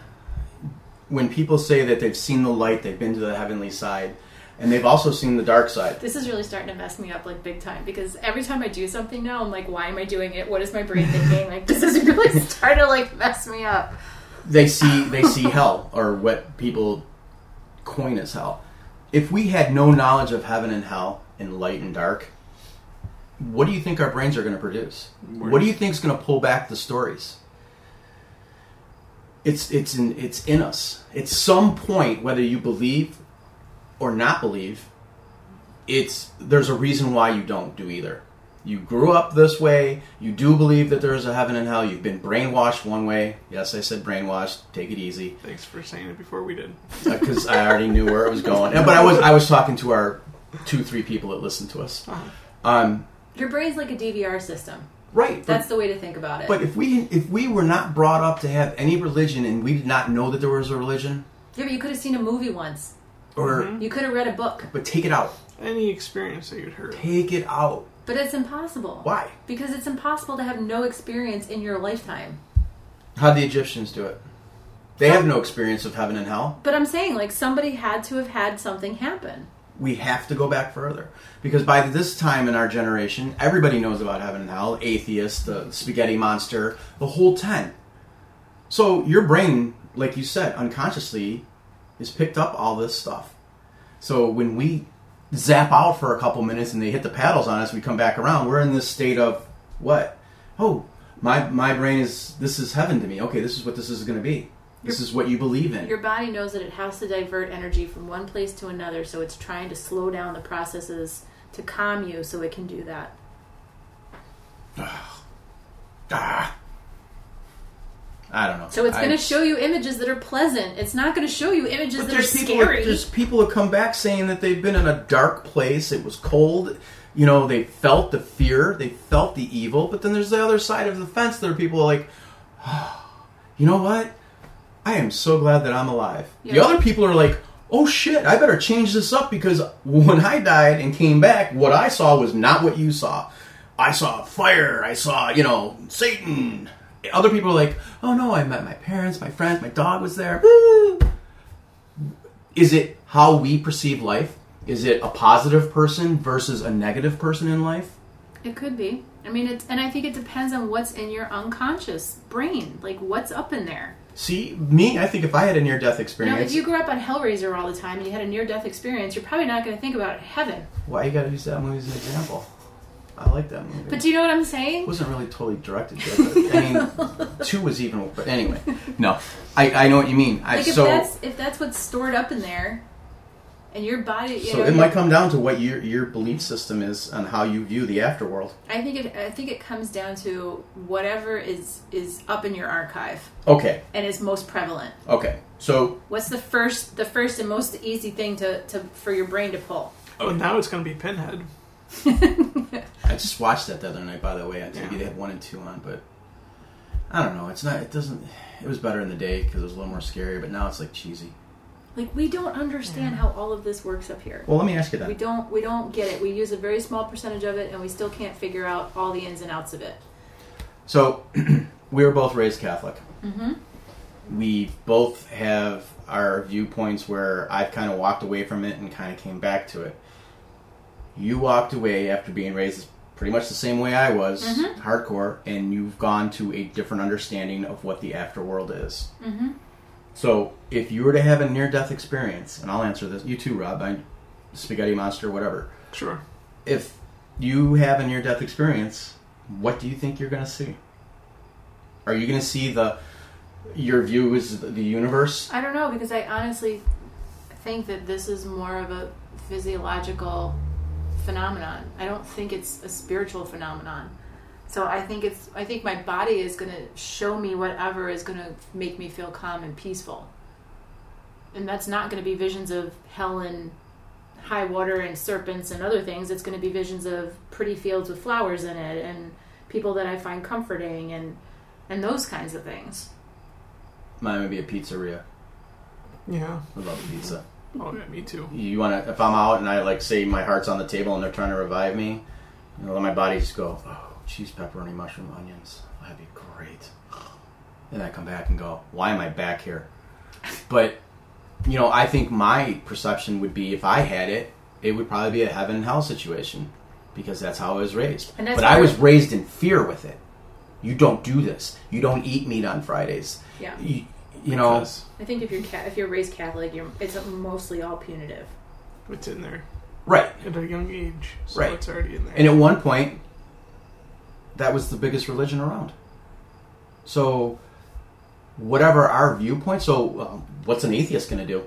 when people say that they've seen the light, they've been to the heavenly side, and they've also seen the dark side. This is really starting to mess me up like big time because every time I do something now, I'm like, why am I doing it? What is my brain thinking? Like, *laughs* this is really *laughs* starting to like mess me up. they see they see hell or what people coin as hell. If we had no knowledge of heaven and hell and light and dark, what do you think our brains are going to produce? What do you think is going to pull back the stories? It's it's in it's in us. At some point, whether you believe or not believe, it's there's a reason why you don't do either. You grew up this way. You do believe that there is a heaven and hell. You've been brainwashed one way. Yes, I said brainwashed. Take it easy Thanks for saying it before we did. because I already knew where it was going. But I was I was talking to our two three people that listen to us. Uh-huh. Um, Your brain's like a DVR system. right. That's the way to think about it. But if we if we were not brought up to have any religion and we did not know that there was a religion, yeah, but you could have seen a movie once. Or Mhm. You could have read a book, but take it out. Any experience that you'd heard. Take it out. but it's impossible. Why? Because it's impossible to have no experience in your lifetime. How the Egyptians do it? They have no experience of heaven and hell. But I'm saying, like, somebody had to have had something happen. We have to go back further because by this time in our generation, everybody knows about heaven and hell. Atheist, the spaghetti monster, the whole ten. So your brain, like you said, unconsciously, has picked up all this stuff. So when we zap out for a couple minutes and they hit the paddles on us, we come back around. We're in this state of what? Oh, my my brain is this is heaven to me. Okay, this is what this is going to be. This is what you believe in. Your body knows that it has to divert energy from one place to another, so it's trying to slow down the processes to calm you so it can do that. Ah. I don't know. So it's going to show you images that are pleasant. It's not going to show you images that are scary. There's people who come back saying that they've been in a dark place. It was cold. You know, they felt the fear. They felt the evil. But then there's the other side of the fence. There are people like, *sighs* you know what? I am so glad that I'm alive. The other people are like, oh shit, I better change this up because when I died and came back, what I saw was not what you saw. I saw fire. I saw, you know, Satan. Other people are like, oh no, I met my parents, my friends, my dog was there. Woo! *laughs* Is it how we perceive life? Is it a positive person versus a negative person in life? It could be. I mean, it's, and I think it depends on what's in your unconscious brain. Like, what's up in there? See, me, I think if I had a near death You know, experience, if you grew up on Hellraiser all the time and you had a near death experience, you're probably not going to think about heaven. why you gotta use that movie as an example? I like that movie. But do you know what I'm saying? it saying? wasn't really totally directed good, but I mean, *laughs* two was even. But anyway, no, I, I know what you mean. I, Like, if so that's if that's what's stored up in there, and your body, you so know, it might come down to what your your belief system is on how you view the afterworld. I think it. I think it comes down to whatever is is up in your archive Okay, and is most prevalent. okay, so What's the first, the first and most easy thing to, to for your brain to pull? Oh, now it's going to be Pinhead. *laughs* I just watched that the other night, by the way, on TV. Yeah. They had one and two on, but I don't know. It's not. It doesn't. It was better in the day because it was a little more scary, but now it's like cheesy. Like we don't understand how all of this works up here. Well, let me ask you that. We don't we don't get it. We use a very small percentage of it, and we still can't figure out all the ins and outs of it. So, *clears throat* we were both raised Catholic. Mm-hmm. We both have our viewpoints where I've kind of walked away from it and kind of came back to it. You walked away after being raised pretty much the same way I was, Mhm. hardcore, and you've gone to a different understanding of what the afterworld is. Mm-hmm. So, if you were to have a near-death experience, and I'll answer this, you too, Rob, I, spaghetti monster, whatever. Sure. If you have a near-death experience, what do you think you're going to see? Are you going to see the your view is the universe? I don't know because I honestly think that this is more of a physiological phenomenon. I don't think it's a spiritual phenomenon. So I think it's I think my body is going to show me whatever is going to make me feel calm and peaceful. And that's not going to be visions of hell and high water and serpents and other things. It's going to be visions of pretty fields with flowers in it and people that I find comforting and and those kinds of things. Mine would be a pizzeria. Yeah. I love pizza. Oh, yeah, me too. You want to? If I'm out and I like say my heart's on the table and they're trying to revive me, you know, let my body just go. Oh, cheese, pepperoni, mushroom, onions. That'd be great. Then I come back and go, why am I back here? But you know, I think my perception would be if I had it, it would probably be a heaven and hell situation because that's how I was raised. And that's But I was raised in fear with it. You don't do this. You don't eat meat on Fridays. Yeah. You, you know, Because I think if you're ca- if you're raised Catholic, you're it's mostly all punitive. it's in there right? at a young age, so Right. it's already in there. And at one point, that was the biggest religion around. So, whatever our viewpoint, so um, what's an atheist going to do?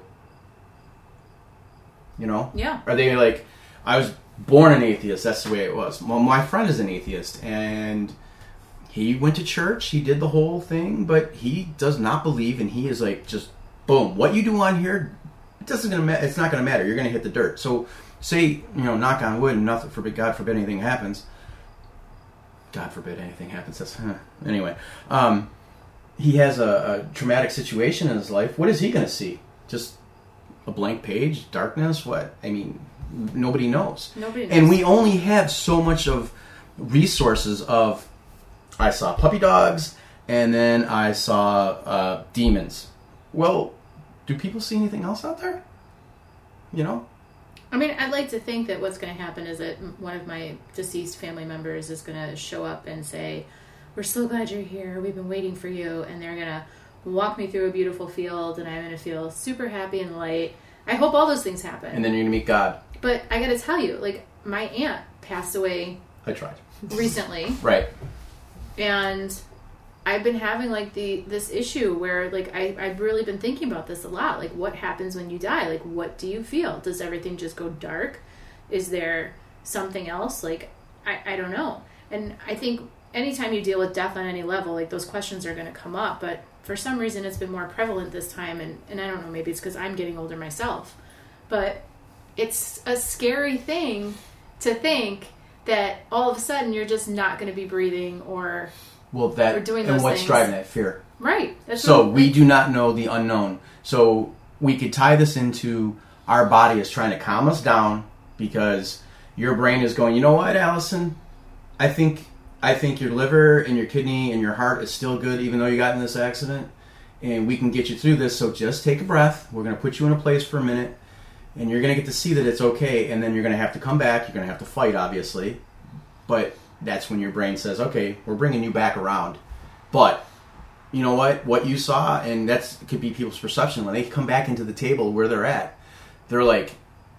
You know? Yeah. Are they like, I was born an atheist, that's the way it was. Well, my friend is an atheist, and he went to church, he did the whole thing, but he does not believe, and he is like, just boom, what you do on here, it doesn't gonna ma- it's not going to matter. You're going to hit the dirt. So, say, you know, knock on wood, and nothing forbid, God forbid anything happens. God forbid anything happens. That's huh. anyway. Um, he has a, a traumatic situation in his life. What is he going to see? Just a blank page, darkness. What I mean, nobody knows. Nobody knows. And we only have so much of resources of. I saw puppy dogs, and then I saw uh, demons. Well, do people see anything else out there? You know, I mean, I'd like to think that what's going to happen is that one of my deceased family members is going to show up and say, "We're so glad you're here. We've been waiting for you," and they're going to walk me through a beautiful field, and I'm going to feel super happy and light. I hope all those things happen. and then you're gonna meet God. but I got to tell you, like my aunt passed away I tried. recently, Right. And I've been having like the this issue where like I I've really been thinking about this a lot. Like, what happens when you die? Like, what do you feel? Does everything just go dark? Is there something else? Like, I I don't know. And I think anytime you deal with death on any level, like those questions are going to come up. But for some reason, it's been more prevalent this time, and and I don't know. Maybe it's because I'm getting older myself, but it's a scary thing to think that all of a sudden you're just not going to be breathing or Well, that We're doing and what's things. driving that fear? right. That's So we do not know the unknown. So we could tie this into our body is trying to calm us down because your brain is going, you know what, Allison? I think I think your liver and your kidney and your heart is still good even though you got in this accident. And we can get you through this, so just take a breath. We're gonna put you in a place for a minute and you're gonna get to see that it's okay, and then you're gonna have to come back, you're gonna have to fight obviously. But that's when your brain says, Okay, we're bringing you back around. But you know what what you saw and that's could be people's perception when they come back into the table where they're at they're like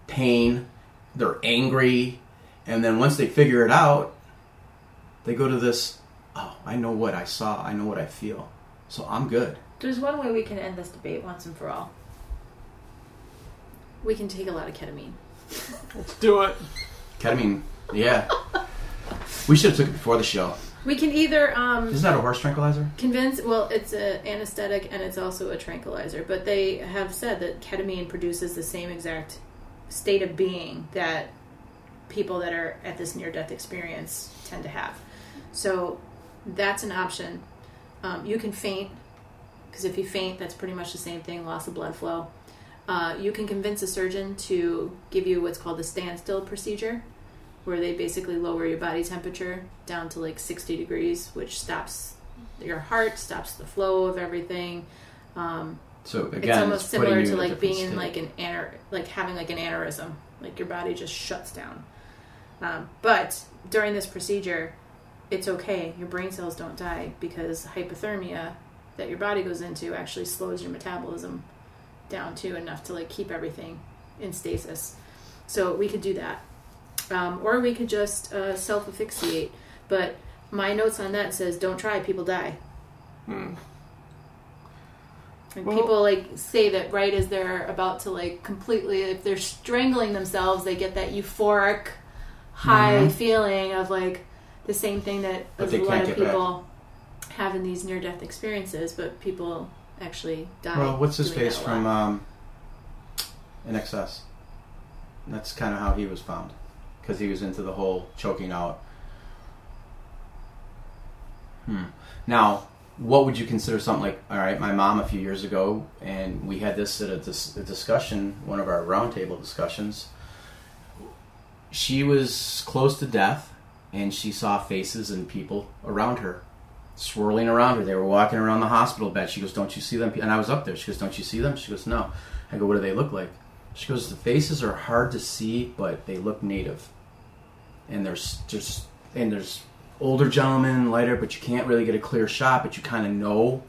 pain they're angry and then once they figure it out they go to this oh i know what i saw i know what i feel so i'm good There's one way we can end this debate once and for all. We can take a lot of ketamine. Let's do it. ketamine yeah we should have took it before the show We can either um, isn't that a horse tranquilizer convince. Well, it's an anesthetic and it's also a tranquilizer. But they have said that ketamine produces the same exact state of being that people that are at this near-death experience tend to have. So that's an option. Um, you can faint because if you faint, that's pretty much the same thing: loss of blood flow. Uh, you can convince a surgeon to give you what's called the standstill procedure, where they basically lower your body temperature down to like 60 degrees, which stops your heart, stops the flow of everything. Um, so again it's almost putting similar to like being in like an anar- like having like an aneurysm, like your body just shuts down. Um, but during this procedure, it's okay. Your brain cells don't die because hypothermia that your body goes into actually slows your metabolism down to enough to like keep everything in stasis. So we could do that, um, or we could just uh, self asphyxiate. But my notes on that says don't try, people die. Hmm. And Well- people like say that right as they're about to like completely, if they're strangling themselves, they get that euphoric high Mhm. feeling of like the same thing that a lot of back. people have in these near death experiences, but people actually die. well what's his face from um INXS that's kind of how he was found because he was into the whole choking out Hmm. Now, what would you consider something like? All right, my mom a few years ago, and we had this at a, dis- a discussion, one of our roundtable discussions. She was close to death, and she saw faces and people around her, swirling around her. They were walking around the hospital bed. She goes, "Don't you see them?" And I was up there. She goes, "Don't you see them?" She goes, "No." I go, "What do they look like?" She goes, "The faces are hard to see, but they look native." And there's just and there's older gentlemen, lighter, but you can't really get a clear shot, but you kind of know.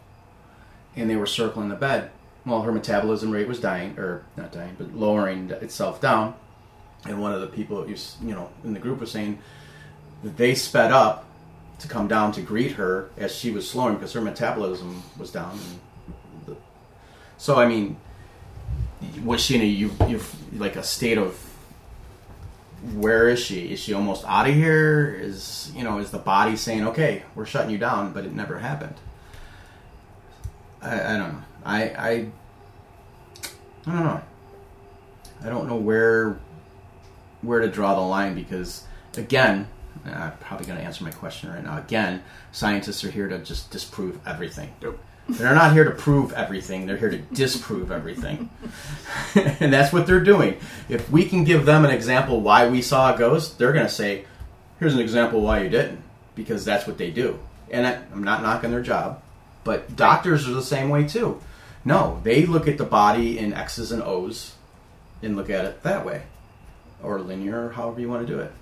And they were circling the bed. Well, her metabolism rate was dying, or not dying, but lowering itself down. And one of the people, you you know, in the group was saying that they sped up to come down to greet her as she was slowing because her metabolism was down. The, so, I mean, was she in a you, you like a state of where is she? Is she almost out of here? Is you know, is the body saying, "Okay, we're shutting you down," but it never happened. I, I don't know. I, I I don't know. I don't know where where to draw the line because again, I'm probably going to answer my question right now. Again, scientists are here to just disprove everything. Yep. They're not here to prove everything. They're here to disprove everything. *laughs* and that's what they're doing. If we can give them an example why we saw a ghost, they're going to say, here's an example why you didn't. Because that's what they do. And I, I'm not knocking their job. But doctors are the same way too. No, they look at the body in X's and O's and look at it that way. Or linear, or however you want to do it.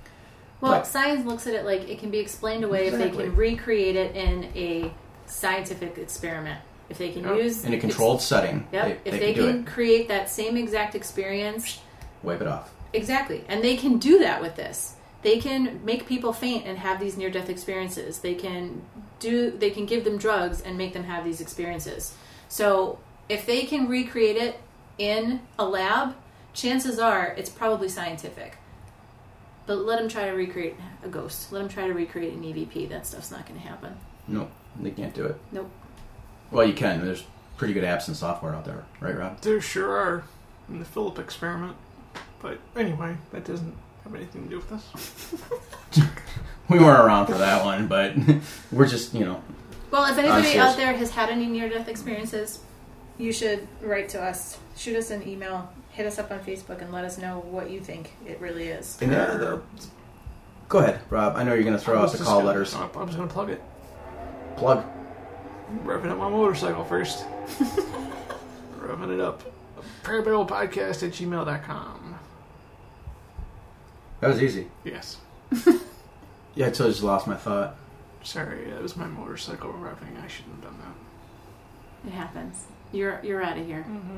Well, But- science looks at it like it can be explained away if they can recreate it in a scientific experiment. If they can Yep. use In a controlled setting, Yep. they, if they, they, can do can it. create that same exact experience, Wipe it off. exactly, and they can do that with this. They can make people faint and have these near-death experiences. They can do. They can give them drugs and make them have these experiences. So if they can recreate it in a lab, chances are it's probably scientific. But let them try to recreate a ghost. Let them try to recreate an EVP. That stuff's not going to happen. Nope, they can't do it. Nope. Well, you can. There's pretty good apps and software out there, right, Rob? There sure are in the Philip experiment. But anyway, that doesn't have anything to do with this. *laughs* We weren't around for that one, but *laughs* we're just, you know, Well, if anybody serious. out there has had any near death experiences, you should write to us. Shoot us an email. Hit us up on Facebook and let us know what you think it really is. And, uh, the- go ahead, Rob. I know you're going to throw I out the call gonna- letters. I'm just going to plug it. Plug. Revving up my motorcycle first. *laughs* Revving it up. Parabellum podcast at gmail.com. That was easy. Yes. *laughs* Yeah, I totally just lost my thought. Sorry, that was my motorcycle revving. I shouldn't have done that. It happens. You're you're out of here. Mm-hmm.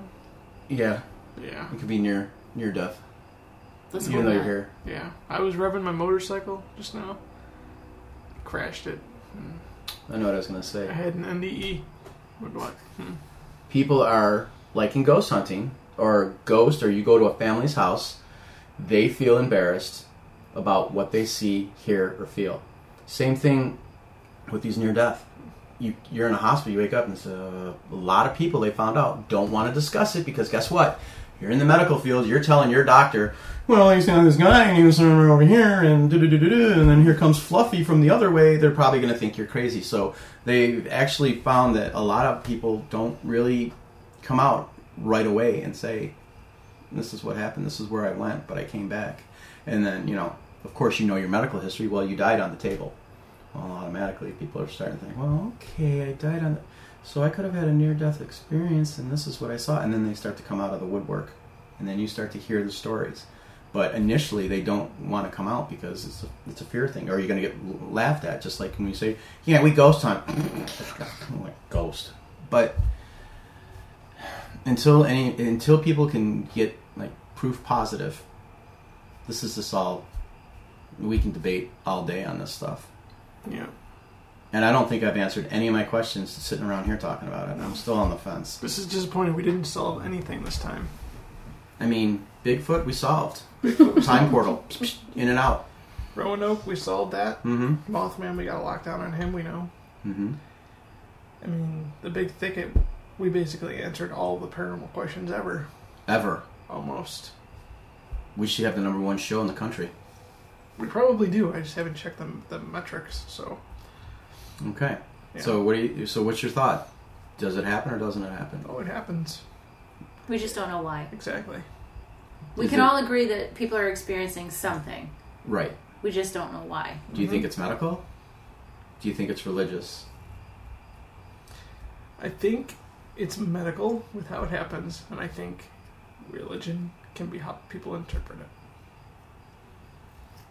Yeah, Yeah. it could be near near death, Let's even hope though you're not. here. Yeah. I was revving my motorcycle just now. Crashed it. Hmm. I know what I was going to say. I had an NDE. What? what? Hmm. people are like in ghost hunting or ghost or you go to a family's house they feel embarrassed about what they see hear or feel same thing with these near death you, you're in a hospital you wake up and a, a lot of people they found out don't want to discuss it because guess what you're in the medical field you're telling your doctor well i saw this guy and he was over here and do do do do do and then here comes fluffy from the other way they're probably going to think you're crazy so they've actually found that a lot of people don't really come out right away and say, "This is what happened. This is where I went, but I came back." And then, you know, of course, you know your medical history. Well, you died on the table. Well, automatically, people are starting to think, "Well, okay, I died on the." So I could have had a near-death experience, and this is what I saw. And then they start to come out of the woodwork, and then you start to hear the stories. But initially, they don't want to come out because it's a, it's a fear thing, or you're going to get laughed at. Just like when we say, "Yeah, we ghost hunt," *coughs* like ghost. But until any until people can get like proof positive this is just all we can debate all day on this stuff Yeah. and i don't think i've answered any of my questions sitting around here talking about it i'm still on the fence This is disappointing. We didn't solve anything this time. i mean bigfoot we solved time portal in and out Roanoke, we solved that. mm-hmm Mothman, we got a lockdown on him. We know. mm-hmm I mean, the big thicket. We basically answered all the paranormal questions ever, ever almost. we should have the number one show in the country We probably do. I just haven't checked the, the metrics. So, okay yeah. so what do you so what's your thought does it happen or doesn't it happen oh, it happens We just don't know why. exactly. We Is can it- all agree that people are experiencing something. right We just don't know why. do you Mhm. think it's medical do you think it's religious I think it's medical with how it happens, and I think religion can be how people interpret it.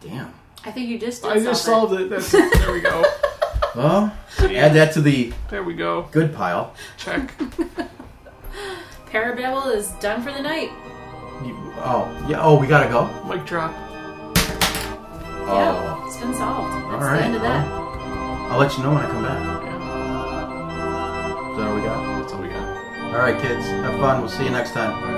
Damn I think you just did I just solve solved it. That's there we go. *laughs* well See? add that to the There we go. good pile Check. it. *laughs* Parabellum is done for the night. You, oh, yeah. Oh, we gotta go. Mic drop. Oh, Yeah, it's been solved. That's all the right. end of that. well, I'll let you know when I come back. Yeah, Is that all we got? that's all we got. All right, kids. Have fun. We'll see you next time. All right.